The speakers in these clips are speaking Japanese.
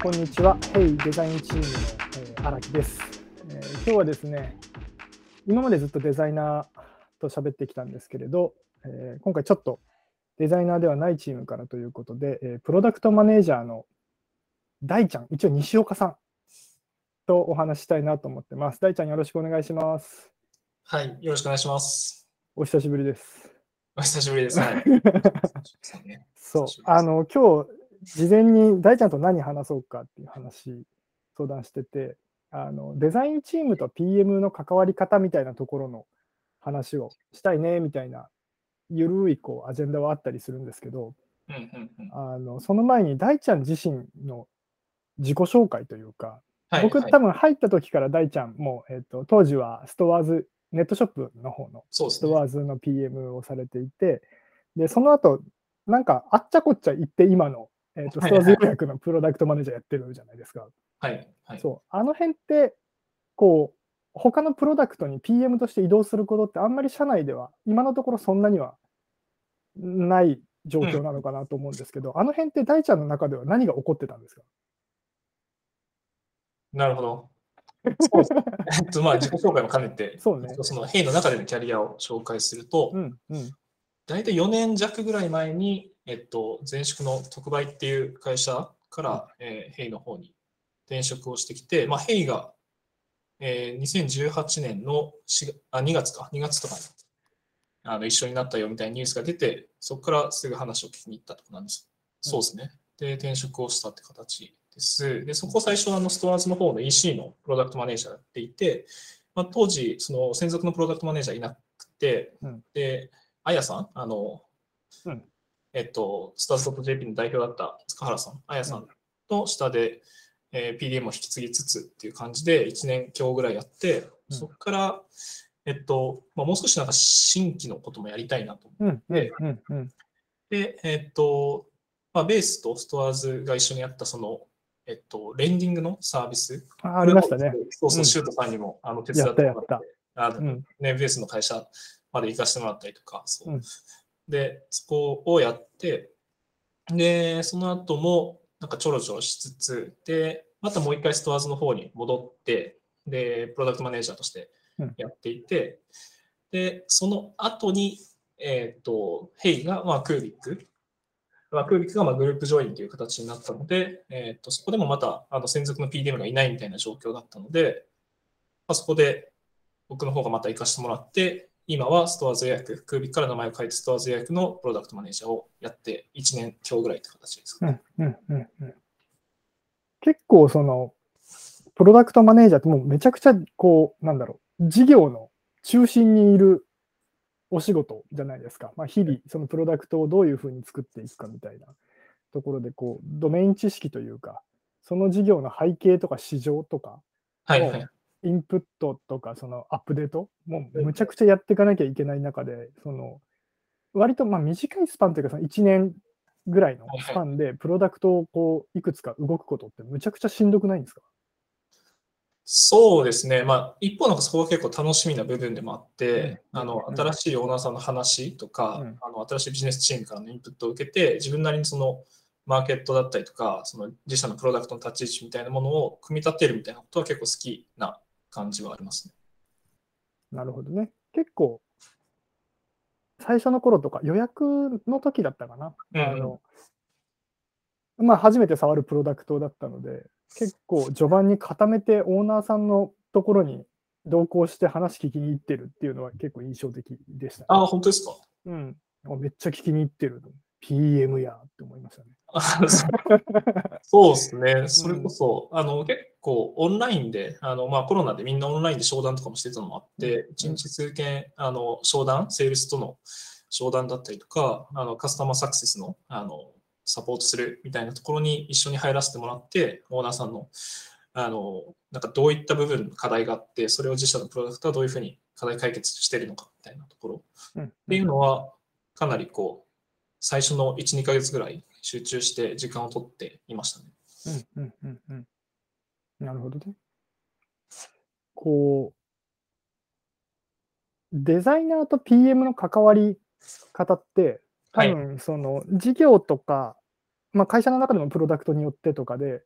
こんにちは。ヘイデザインチームの荒、えー、木です、えー、今日はですね、今までずっとデザイナーと喋ってきたんですけれど、えー、今回ちょっとデザイナーではないチームからということで、えー、プロダクトマネージャーの大ちゃん、一応西岡さんとお話したいなと思ってます。大ちゃんよろしくお願いします。はい、よろしくお願いします。お久しぶりです。お久しぶりです。はい、そう、あの今日事前に大ちゃんと何話そうかっていう話相談しててあのデザインチームと PM の関わり方みたいなところの話をしたいねみたいなゆるいこうアジェンダはあったりするんですけど、あのその前に大ちゃん自身の自己紹介というか、はい、僕、多分入った時から大ちゃんも、えーと、当時はストアーズネットショップの方のストアーズの PM をされていてでその後なんかあっちゃこっちゃ言って今のえーと、ストアーズ予約のプロダクトマネージャーやってるじゃないですか。はい。はい、そう。あの辺って、こう、他のプロダクトに PM として移動することってあんまり社内では今のところそんなにはない状況なのかなと思うんですけど、うん、あの辺って大ちゃんの中では何が起こってたんですか？なるほど。そうです。えっとまあ自己紹介も兼ねて、そうね、そのヘイの中でのキャリアを紹介すると、うんうん、大体4年弱ぐらい前に、えっと、前職の特売っていう会社から、えー、ヘイの方に転職をしてきて、まあ、ヘイが、えー、2018年のあ2月か、2月とかにあの一緒になったよみたいなニュースが出て、そこからすぐ話を聞きに行ったところなんです。うん、そうですね。で、転職をしたって形です。で、そこ最初、あのストアーズの方の EC のプロダクトマネージャーやっていて、まあ、当時、その専属のプロダクトマネージャーいなくて、うん、で、あやさん、あの、うん、えっと、スターズ .jp の代表だった塚原さん、あやさんと下で、えー、PDM を引き継ぎつつっていう感じで1年強ぐらいやって、うん、そこから、えっと、まあ、もう少しなんか新規のこともやりたいなと思って、うんうん、で、えっと、まあ、ベースとストアーズが一緒にやったその、えっと、レンディングのサービス。あありましたね。そうそう、シュートさんにもあの手伝ってもらって、あのね、ベースの会社まで行かせてもらったりとか、そう。で、そこをやって、で、その後も、なんかちょろちょろしつつ、で、またもう一回ストアーズの方に戻って、で、プロダクトマネージャーとしてやっていて、うん、で、その後に、えっ、ー、と、ヘイが、まあ、クービック、まあ、クービックがまあグループジョインという形になったので、えっ、ー、と、そこでもまた、あの、専属の PDM がいないみたいな状況だったので、まあ、そこで僕の方がまた行かせてもらって、今はストアーズ予約、クービックから名前を変えてストアーズ予約のプロダクトマネージャーをやって1年強ぐらいって形ですか、ね、うんうんうんうん。結構その、プロダクトマネージャーってもうめちゃくちゃこう、なんだろう、事業の中心にいるお仕事じゃないですか。まあ、日々、そのプロダクトをどういうふうに作っていくかみたいなところで、こう、ドメイン知識というか、その事業の背景とか市場とかはいはい、インプットとかそのアップデートもうむちゃくちゃやっていかなきゃいけない中で、その割とまあ短いスパンというかその1年ぐらいのスパンでプロダクトをこういくつか動くことってむちゃくちゃしんどくないんですか？そうですね、まあ、一方、なんかそこが結構楽しみな部分でもあって、うん、あの新しいオーナーさんの話とか、うん、あの新しいビジネスチームからのインプットを受けて、自分なりにそのマーケットだったりとか、その自社のプロダクトの立ち位置みたいなものを組み立てるみたいなことは結構好きな感じはありますね。なるほどね。結構、最初の頃とか予約の時だったかな。うん、あのまあ、初めて触るプロダクトだったので、結構序盤に固めてオーナーさんのところに同行して話聞きに行ってるっていうのは結構印象的でした、ね、あ、本当ですか？うん。めっちゃ聞きに行ってる。PM やって思いました ね。そうですね。それこそ、うん、あの結構オンラインで、あのまあ、コロナでみんなオンラインで商談とかもしてたのもあって、1日数件あの商談、セールスとの商談だったりとか、あのカスタマーサクセスのあのサポートするみたいなところに一緒に入らせてもらって、オーナーさんのあのなんかどういった部分、課題があって、それを自社のプロダクトはどういうふうに課題解決しているのかみたいなところ、うん、っていうのは、かなりこう、最初の1、2ヶ月ぐらい集中して時間を取っていましたね。うんうんうんうん。なるほどね。こう、デザイナーと PM の関わり方って、多分その事業とか、まあ、会社の中でもプロダクトによってとかで、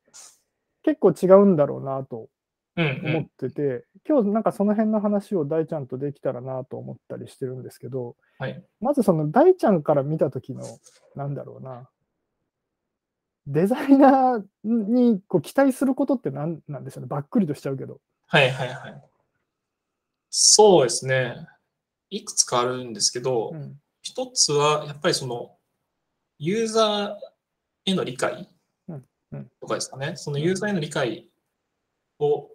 結構違うんだろうなと思ってて、うんうん、今日なんかその辺の話を大ちゃんとできたらなと思ったりしてるんですけど、はい、まずその大ちゃんから見た時のなんだろうなデザイナーにこう期待することって何なんでしょうねばっくりとしちゃうけど。はいはいはい。そうですね。いくつかあるんですけど、うん、一つはやっぱりそのユーザーへの理解とかですかね。そのユーザーへの理解を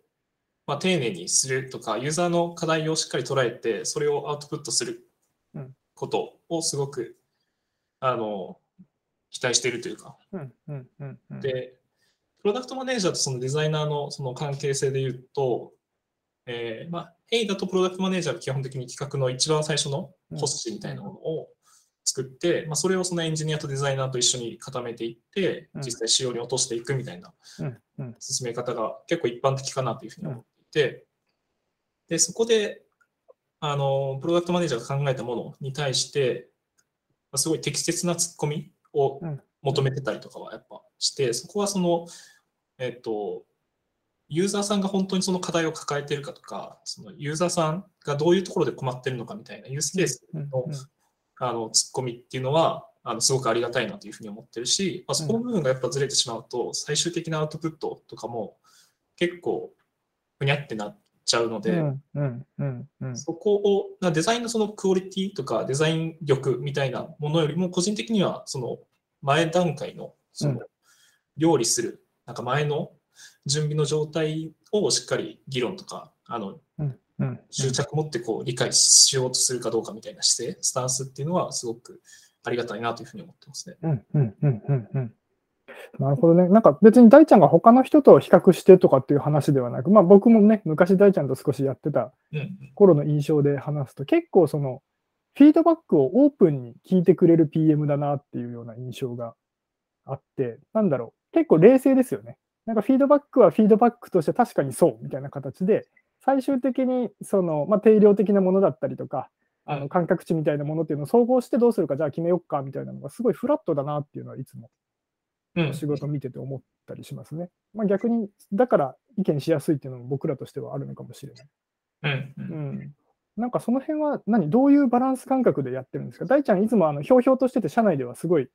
まあ、丁寧にするとか、ユーザーの課題をしっかり捉えて、それをアウトプットすることをすごく、あの期待しているというか。で、プロダクトマネージャーとそのデザイナーのその関係性で言うと、えー、まあ、A だとプロダクトマネージャーが基本的に企画の一番最初のコスチみたいなものを作って、まあ、それをそのエンジニアとデザイナーと一緒に固めていって、実際仕様に落としていくみたいな進め方が結構一般的かなというふうに思っていて、で、そこで、あの、プロダクトマネージャーが考えたものに対して、すごい適切なツッコミを求めてたりとかはやっぱして、そこはその、えっと、ユーザーさんが本当にその課題を抱えているかとか、そのユーザーさんがどういうところで困っているのかみたいなユースケースのあのツッコミっていうのは、あのすごくありがたいなというふうに思ってるし、まあ、そこの部分がやっぱずれてしまうと、最終的なアウトプットとかも結構ふにゃってなっちゃうので、そこを、デザインのそのクオリティとかデザイン力みたいなものよりも、個人的にはその前段階のその料理する、なんか前の準備の状態をしっかり議論とか、あの、執着持ってこう理解しようとするかどうかみたいな姿勢、スタンスっていうのはすごくありがたいなというふうに思ってますね。うんうんうんうんうん。なるほどね。なんか別に大ちゃんが他の人と比較してとかっていう話ではなく、まあ僕もね、昔大ちゃんと少しやってた頃の印象で話すと、結構そのフィードバックをオープンに聞いてくれる PM だなっていうような印象があって、なんだろう、結構冷静ですよね。なんかフィードバックはフィードバックとして確かにそうみたいな形で、最終的にその、まあ、定量的なものだったりとか、あの感覚値みたいなものっていうのを総合してどうするか、じゃあ決めようかみたいなのがすごいフラットだなっていうのはいつも仕事見てて思ったりしますね。まあ、逆に、だから意見しやすいっていうのも僕らとしてはあるのかもしれない。うん、うんなんかその辺は何、どういうバランス感覚でやってるんですか？大ちゃん、いつもあのひょうひょうとしてて、社内ではすごい、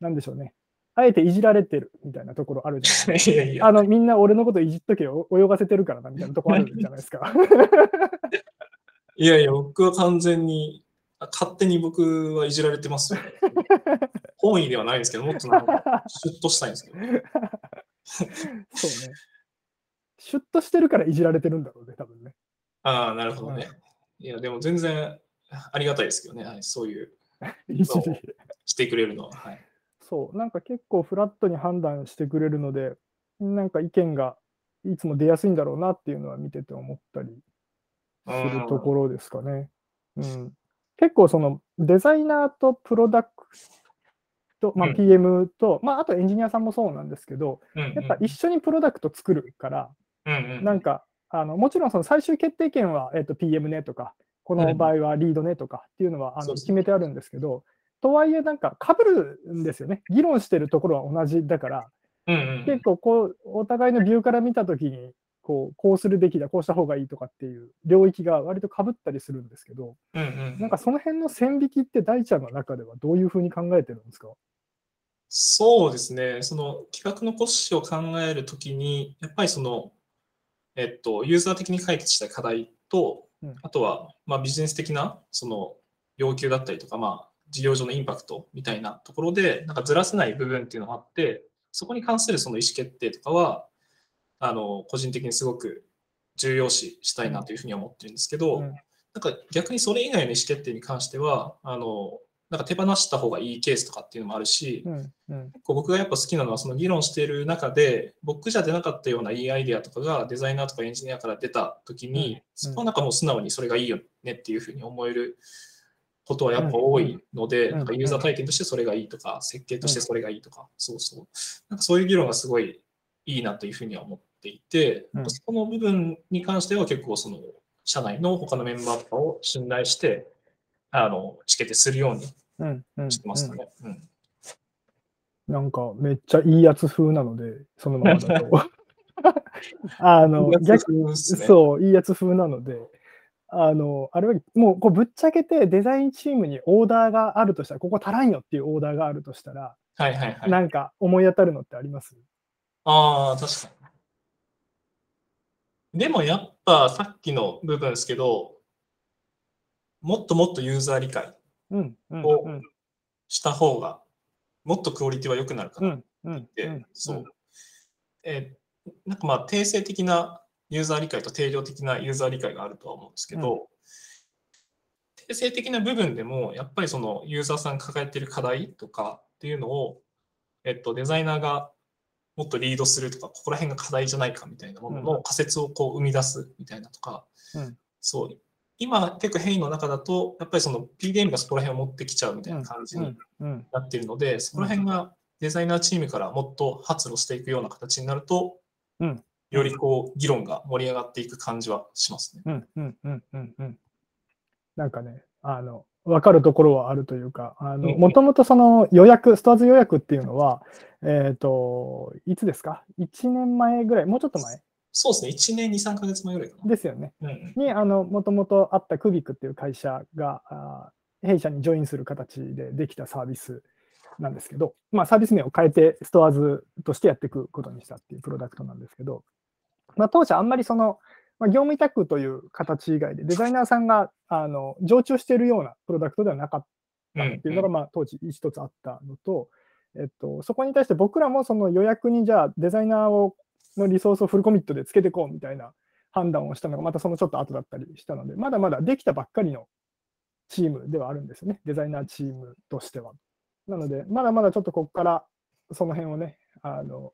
なんでしょうね、あえていじられてるみたいなところあるじゃないですか。いやいやあのみんな俺のこといじっとけよ、泳がせてるからなみたいなところあるじゃないですか。いやいや、僕は完全に、勝手に僕はいじられてますよ、ね。本意ではないですけど、もっとなんかシュッとしたいんですけど。そうね。シュッとしてるからいじられてるんだろうね、多分ね。ああ、なるほどね。いや、でも全然ありがたいですけどね、はい、そういう。してくれるのは。はいそう、なんか結構フラットに判断してくれるので、なんか意見がいつも出やすいんだろうなっていうのは見てて思ったりするところですかね。うん、結構そのデザイナーとプロダクト、まあ、PM と、うん、まあ、あとエンジニアさんもそうなんですけど、うんうん、やっぱ一緒にプロダクト作るから、うんうん、なんかあのもちろんその最終決定権は、えー、と PM ねとか、この場合はリードねとかっていうのは、あの決めてあるんですけど、とはいえ、なんかかぶるんですよね。議論してるところは同じだから、結構こう、お互いのビューから見たときに、こうこうするべきだ、こうした方がいいとかっていう領域が割とかぶったりするんですけど、うんうん、なんかその辺の線引きって大ちゃんの中ではどういうふうに考えてるんですか？そうですね、その企画の骨子を考えるときに、やっぱりその、えっと、ユーザー的に解決したい課題と、うん、あとは、まあ、ビジネス的なその要求だったりとか、まあ、事業上のインパクトみたいなところで、なんかずらせない部分っていうのがあって、そこに関するその意思決定とかは、あの、個人的にすごく重要視したいなというふうに思ってるんですけど、うん、なんか逆にそれ以外の意思決定に関しては、あの、なんか手放した方がいいケースとかっていうのもあるし、うんうん、僕がやっぱ好きなのはその議論している中で僕じゃ出なかったようないいアイデアとかがデザイナーとかエンジニアから出た時に、うん、そこはなんかもう素直にそれがいいよねっていうふうに思えることはやっぱ多いので、なんかユーザー体験としてそれがいいとか、設計としてそれがいいとか、そうそう。なんかそういう議論がすごいいいなというふうには思っていて、そこの部分に関しては結構その、社内の他のメンバーとかを信頼して、あの、意思決定するようにしてますね。うんなんかめっちゃいいやつ風なので、そのままだと。あの、逆に、そう、いいやつ風なので、あの、あれはもうこうぶっちゃけてデザインチームにオーダーがあるとしたら、ここ足らんよっていうオーダーがあるとしたら、はいはいはい。なんか思い当たるのってあります？ああ、確かに。でもやっぱさっきの部分ですけど、もっともっとユーザー理解をした方が、もっとクオリティは良くなるかなって言って、そう。えなんかまあ定性的なユーザー理解と定量的なユーザー理解があるとは思うんですけど、うん、定性的な部分でもやっぱりそのユーザーさん抱えている課題とかっていうのを、えっと、デザイナーがもっとリードするとか、ここら辺が課題じゃないかみたいなものの仮説をこう生み出すみたいなとか、うん、そう今結構変異の中だと、やっぱりその PDM がそこら辺を持ってきちゃうみたいな感じになっているので、そこら辺がデザイナーチームからもっと発露していくような形になると、うん、よりこう議論が盛り上がっていく感じはしますね。うんうんうんうんうん。なんかね、あの、分かるところはあるというか、もともとその予約、ストアーズ予約っていうのは、えっ、ー、と、いつですか ?1 年前ぐらい、もうちょっと前？そうですね、1年、2、3か月前ぐらいかな。ですよね。うん、に、あの、もともとあったクビックっていう会社が、あ弊社にジョインする形でできたサービスなんですけど、まあ、サービス名を変えてストアーズとしてやっていくことにしたっていうプロダクトなんですけど、まあ、当社あんまりその、まあ、業務委託という形以外でデザイナーさんがあの常駐しているようなプロダクトではなかったっていうのが、まあ、当時一つあったのと、えっと、そこに対して僕らもその予約にじゃあデザイナーをのリソースをフルコミットでつけていこうみたいな判断をしたのがまたそのちょっと後だったりしたので、まだまだできたばっかりのチームではあるんですよね、デザイナーチームとしては。なので、まだまだちょっとここからその辺をね、あの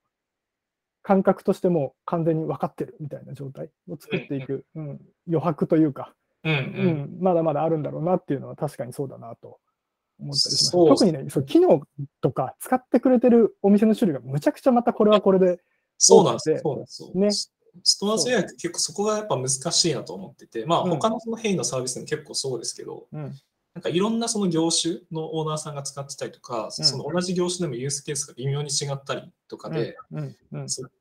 感覚としても完全に分かってるみたいな状態を作っていく、うん、余白というか、うん、うん、まだまだあるんだろうなっていうのは確かにそうだなと思ったりします。特にね、そう機能とか使ってくれてるお店の種類がむちゃくちゃまたこれはこれでそうなんです。よ。ね、ストアー予約結構そこがやっぱ難しいなと思ってて、まあ他のそのヘイのサービスも結構そうですけど、うん、なんかいろんなその業種のオーナーさんが使ってたりとか、うん、その同じ業種でもユースケースが微妙に違ったりとかで、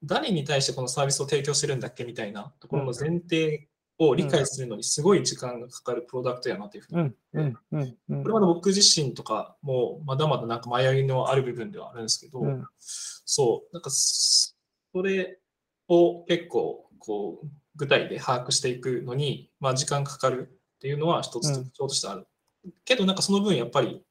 誰に対してこのサービスを提供してるんだっけみたいなところの前提を理解するのにすごい時間がかかるプロダクトやなというふうに思って、これまだ僕自身とかもまだまだなんか迷いのある部分ではあるんですけど、そう、なんかそれを結構こう具体で把握していくのに、まあ、時間かかるっていうのは一つ特徴としてある。けどなんかその分やっぱり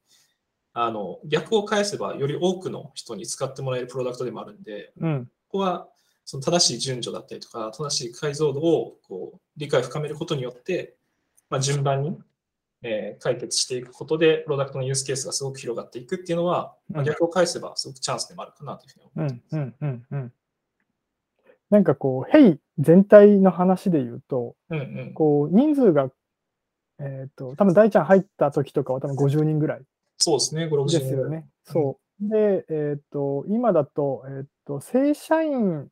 あの逆を返せばより多くの人に使ってもらえるプロダクトでもあるんで、うん、ここはその正しい順序だったりとか正しい解像度をこう理解を深めることによって、まあ、順番に、えー、解決していくことでプロダクトのユースケースがすごく広がっていくっていうのは、まあ、逆を返せばすごくチャンスでもあるかなというふうに思います。うんうんうんうんなんかこう、ヘイ全体の話で言うと、うんうん、こう人数がえっ、ー、と、多分大ちゃん入った時とかは多分50人ぐらい。そうですね、5、60人。ですよね。そう。で、えっ、ー、と、今だと、えっ、ー、と、正社員、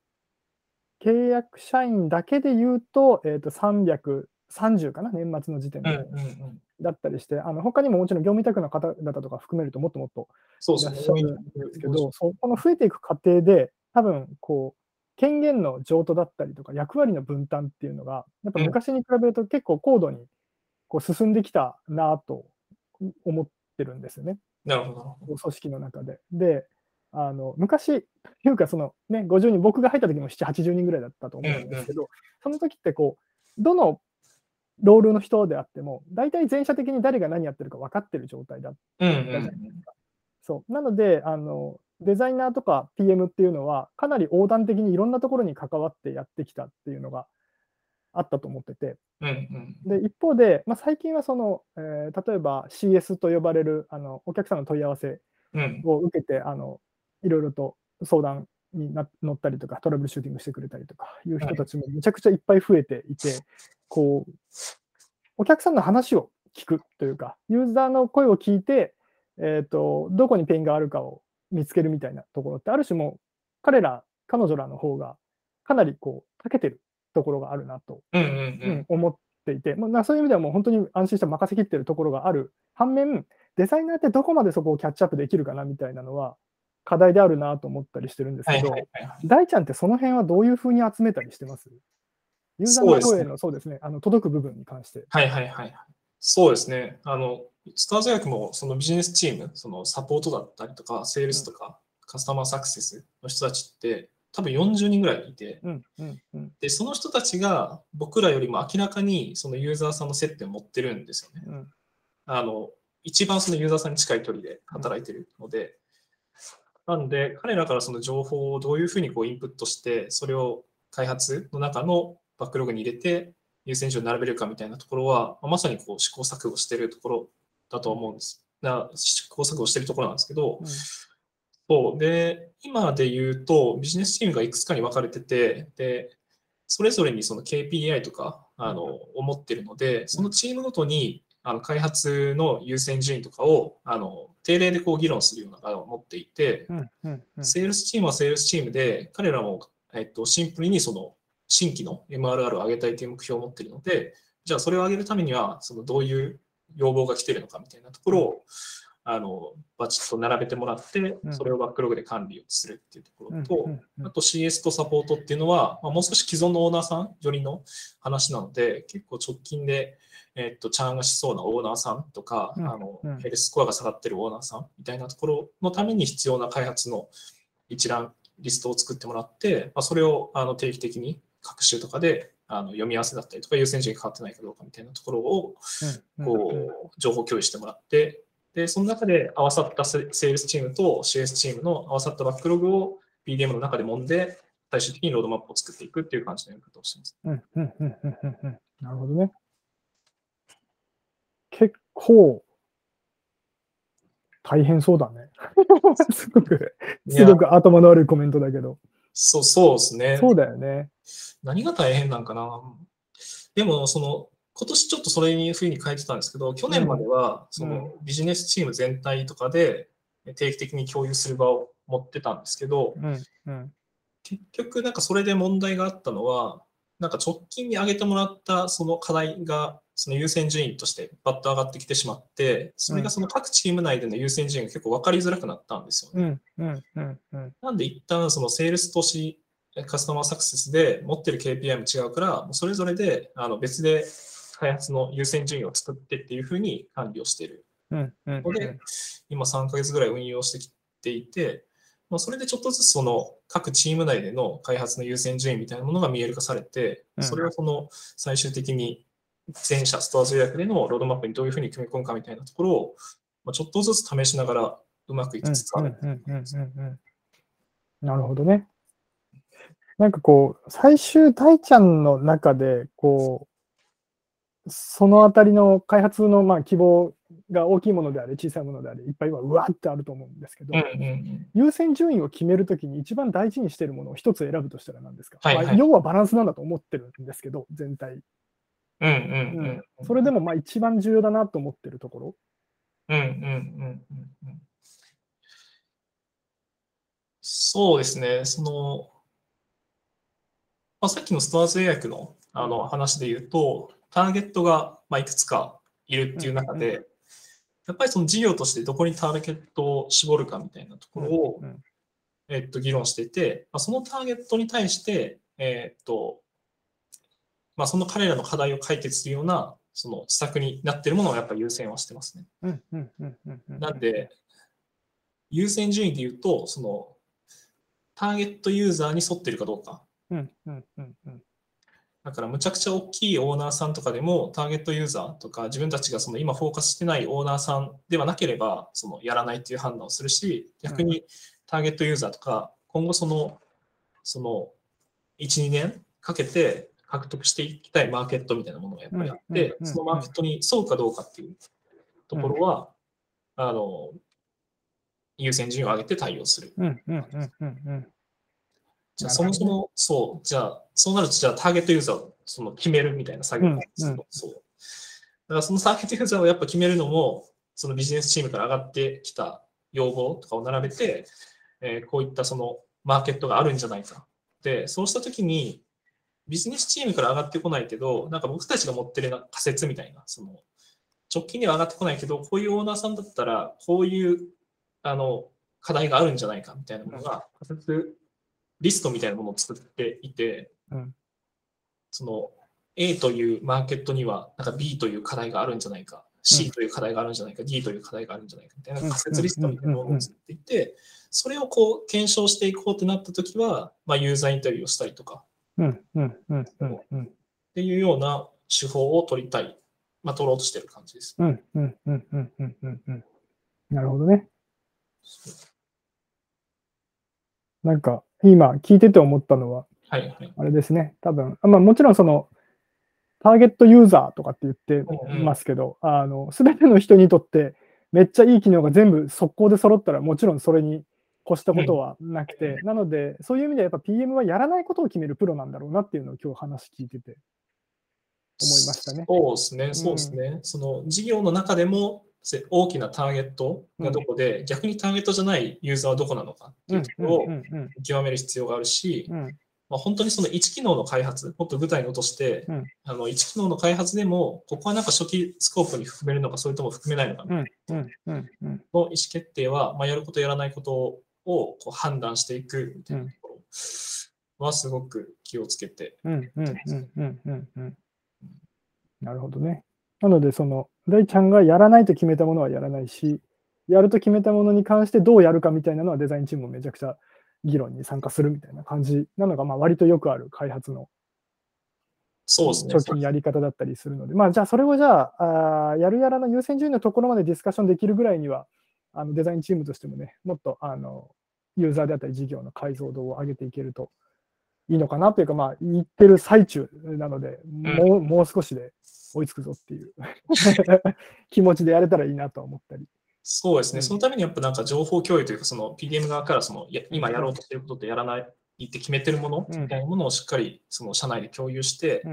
契約社員だけで言うと、えっ、と、330かな、年末の時点で。うんうんうんだったりして、あの他にももちろん業務委託の方々とか含めるともっともっといらっしゃるんですけど、そこの増えていく過程で、多分こう権限の譲渡だったりとか役割の分担っていうのが、やっぱ昔に比べると結構高度にこう進んできたなと思ってるんですよね。なるほど。組織の中で。で、あの昔、というかその、ね、50人、僕が入った時も7、80人ぐらいだったと思うんですけど、その時ってこう、どのロールの人であっても、大体全社的に誰が何やってるか分かってる状態だったじゃないですか。そうなのであの、デザイナーとか PM っていうのは、かなり横断的にいろんなところに関わってやってきたっていうのがあったと思ってて、うんうん、で一方で、まあ、最近はその、えー、例えば CS と呼ばれるあのお客さんの問い合わせを受けて、うん、あのいろいろと相談にな乗ったりとかトラブルシューティングしてくれたりとかいう人たちもめちゃくちゃいっぱい増えていて、はい、こうお客さんの話を聞くというかユーザーの声を聞いて、えーと、どこに pain があるかを見つけるみたいなところってある種も彼ら彼女らの方がかなりこう長けてるところがあるなと、思っていて、まあ、そういう意味ではもう本当に安心して任せきってるところがある反面、デザイナーってどこまでそこをキャッチアップできるかなみたいなのは、課題であるなと思ったりしてるんですけど、大ちゃんってその辺はどういうふうに集めたりしてます？ユーザーの声の、そうですね、あの届く部分に関して。はいはいはい。そうですね。あの、スターズ薬もそのビジネスチーム、そのサポートだったりとか、セールスとか、カスタマーサクセスの人たちって、多分40人ぐらいいて、うんうんうん、でその人たちが僕らよりも明らかにそのユーザーさんの接点を持ってるんですよね。うん、あの一番そのユーザーさんに近い距離で働いてるので、うん、なんで彼らからその情報をどういうふうにこうインプットしてそれを開発の中のバックログに入れて優先順位を並べるかみたいなところは、まさにこう試行錯誤してるところだと思うんです。な試行錯誤してるところなんですけど、うん。そう。で、今で言うと、ビジネスチームがいくつかに分かれてて、で、それぞれにその KPI とか、あの、思ってるので、そのチームごとに、あの、開発の優先順位とかを、あの、定例でこう議論するような場を持っていて、セールスチームはセールスチームで、彼らも、えっと、シンプルにその、新規の MRR を上げたいという目標を持っているので、じゃあそれを上げるためには、そのどういう要望が来てるのかみたいなところを、あのバチッと並べてもらって、それをバックログで管理をするっていうところと、あと CS とサポートっていうのは、まあ、もう少し既存のオーナーさんよりの話なので、結構直近で、えっと、 churn がしそうなオーナーさんとか、あのヘルススコアが下がってるオーナーさんみたいなところのために必要な開発の一覧、リストを作ってもらって、まあ、それをあの定期的に学習とかであの読み合わせだったりとか優先順位が変わってないかどうかみたいなところをこう情報共有してもらってで、その中で合わさったセールスチームと CS チームの合わさったバックログを PDM の中で揉んで、最終的にロードマップを作っていくっていう感じのやり方をしてます。うんうんうんうんうん。なるほどね。結構、大変そうだね。すごく、すごく頭の悪いコメントだけど。そうそうですね。そうだよね。何が大変なんかな。でも、その、今年ちょっとそれにふうに変えてたんですけど、去年まではそのビジネスチーム全体とかで定期的に共有する場を持ってたんですけど、うんうん、結局なんかそれで問題があったのは、なんか直近に挙げてもらったその課題がその優先順位としてバッと上がってきてしまって、それがその各チーム内での優先順位が結構分かりづらくなったんですよね。なんで一旦そのセールス投資カスタマーサクセスで持ってる KPI も違うから、それぞれであの別で開発の優先順位を作ってっていうふうに管理をしているので、今3ヶ月ぐらい運用してきていて、まあ、それでちょっとずつその各チーム内での開発の優先順位みたいなものが見える化されて、それをその最終的に全社ストアズ予約でのロードマップにどういうふうに組み込むかみたいなところを、まあ、ちょっとずつ試しながらうまくいきつつある。なるほどね。なんかこう、最終大ちゃんの中で、こう、そのあたりの開発のまあ希望が大きいものであれ、小さいものであれ、いっぱいはうわってあると思うんですけど、優先順位を決めるときに一番大事にしているものを一つ選ぶとしたら何ですか、はいはい、まあ、要はバランスなんだと思ってるんですけど、全体。うんうんうんうん、それでもまあ一番重要だなと思ってるところ。うんうんうんうん、そうですね、その、まあ、さっきのストアーズ予約のあの話で言うと、ターゲットがまいくつかいるっていう中で、やっぱりその事業としてどこにターゲットを絞るかみたいなところを、えっと、議論していて、まあ、そのターゲットに対して、えっと、まあ、その彼らの課題を解決するような、その施策になっているものをやっぱり優先はしてますね。なんで、優先順位で言うと、その、ターゲットユーザーに沿っているかどうか。だからむちゃくちゃ大きいオーナーさんとかでもターゲットユーザーとか自分たちがその今フォーカスしてないオーナーさんではなければそのやらないっていう判断をするし逆にターゲットユーザーとか今後そのその12年かけて獲得していきたいマーケットみたいなものがやっぱりあってそのマーケットに沿うかどうかっていうところはあの優先順位を上げて対応する。じゃあそもそも、そう、じゃあ、そうなると、じゃあターゲットユーザーをその決めるみたいな作業なんですけど、うんうん、そう。だからそのターゲットユーザーをやっぱ決めるのも、そのビジネスチームから上がってきた要望とかを並べて、えー、こういったそのマーケットがあるんじゃないか。で、そうしたときに、ビジネスチームから上がってこないけど、なんか僕たちが持ってる仮説みたいな、その直近には上がってこないけど、こういうオーナーさんだったら、こういうあの課題があるんじゃないかみたいなものが、仮説リストみたいなものを作っていて、うん、その A というマーケットにはなんか B という課題があるんじゃないか、C という課題があるんじゃないか、D という課題があるんじゃないかみたいな仮説リストみたいなものを作っていて、それをこう検証していこうってなったときは、まあ、ユーザーインタビューをしたりとか、っていうような手法を取りたい、まあ、取ろうとしてる感じです。なるほどね。なんか、今聞いてて思ったのは、はいはい、あれですね、多分まあもちろんその、ターゲットユーザーとかって言ってますけど、すべ、うん、ての人にとってめっちゃいい機能が全部速攻で揃ったら、もちろんそれに越したことはなくて、うん、なので、そういう意味でやっぱ PM はやらないことを決めるプロなんだろうなっていうのを今日話聞いてて思いましたね。そうですね、そうですね。うん、その事業の中でも大きなターゲットがどこで、うん、逆にターゲットじゃないユーザーはどこなのかっていうところを極める必要があるし、まあ、本当にその1機能の開発、もっと具体に落として、うん、あの1機能の開発でも、ここはなんか初期スコープに含めるのか、それとも含めないのかの意思決定は、まあ、やることやらないことをこう判断していくみたいなところはすごく気をつけて。なるほどね。なので、その、大ちゃんがやらないと決めたものはやらないし、やると決めたものに関してどうやるかみたいなのはデザインチームもめちゃくちゃ議論に参加するみたいな感じなのが、まあ、割とよくある開発のそうですね。やり方だったりするので、まあ、じゃあそれをじゃああ、やるやらの優先順位のところまでディスカッションできるぐらいには、あのデザインチームとしてもね、もっとあのユーザーであったり事業の解像度を上げていけるといいのかなというか、まあ、言ってる最中なので、もうもう少しで追いつくぞっていう。気持ちでやれたらいいなと思ったり。そうですね、そのためにやっぱなんか情報共有というか、その PDM 側からそのや今やろうとしていることとやらないって決めてるものみたいなものをしっかりその社内で共有して、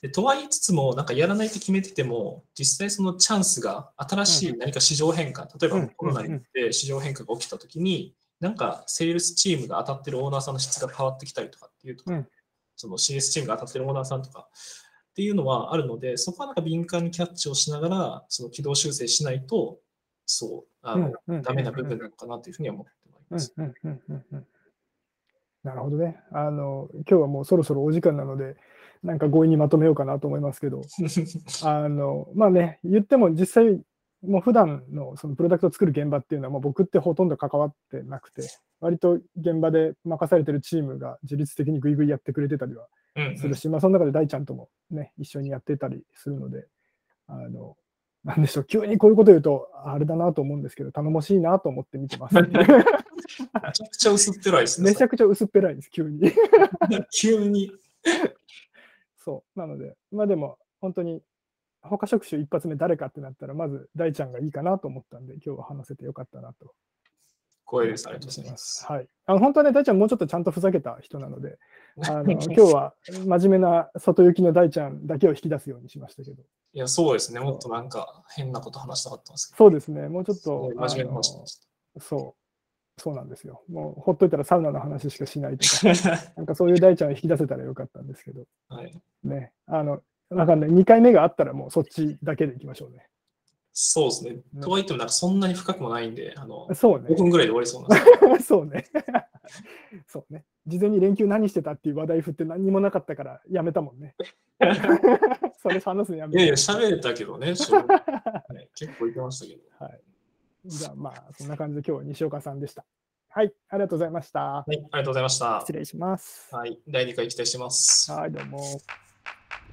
でとは言いつつも、なんかやらないって決めてても、実際そのチャンスが新しい何か市場変化、例えばコロナによって市場変化が起きたときに、なんかセールスチームが当たってるオーナーさんの質が変わってきたりとかっていうとか、その CS チームが当たってるオーナーさんとかっていうのはあるので、そこはなんか敏感にキャッチをしながら、その軌道修正しないと、そう、あの、ダメな部分なのかなというふうに思ってます。なるほどね。あの、今日はもうそろそろお時間なので、なんか強引にまとめようかなと思いますけど、あの、まあね、言っても実際、もう普段のそのプロダクトを作る現場っていうのは、もう僕ってほとんど関わってなくて、割と現場で任されてるチームが自律的にぐいぐいやってくれてたりはするし、うんうん、まあその中で大ちゃんともね、一緒にやってたりするので、あの、なんでしょう、急にこういうこと言うと、あれだなと思うんですけど、頼もしいなと思って見てます。めちゃくちゃ薄っぺらいですね。めちゃくちゃ薄っぺらいです、急に。急に。そう。なので、まあでも、本当に、他職種一発目誰かってなったら、まず大ちゃんがいいかなと思ったんで、今日は話せてよかったなと。光栄です。ありがとうございます。はい。あの本当はね、大ちゃんもうちょっとちゃんとふざけた人なので、あの今日は真面目な外行きの大ちゃんだけを引き出すようにしましたけど。いや、そうですね。もっとなんか変なこと話したかったんですけど。そうですね。もうちょっと。真面目な話そう。そうなんですよ。もうほっといたらサウナの話しかしないとか、なんかそういう大ちゃんを引き出せたらよかったんですけど。はい。ね。あの、わかんない。2回目があったらもうそっちだけでいきましょうね。そうですね。とはいってもなんかそんなに深くもないんで、あのそうね、5分ぐらいで終わりそうなんです そうね。そうね。事前に連休何してたっていう話題振って何にもなかったからやめたもんね。それ話すのやめた。いやいや、喋れたけどね、ね結構いけましたけど。はい。じゃあまあ、そんな感じで今日は西岡さんでした。はい、ありがとうございました。はい、ありがとうございました。失礼します。はい、第2回期待してます。はい、どうも。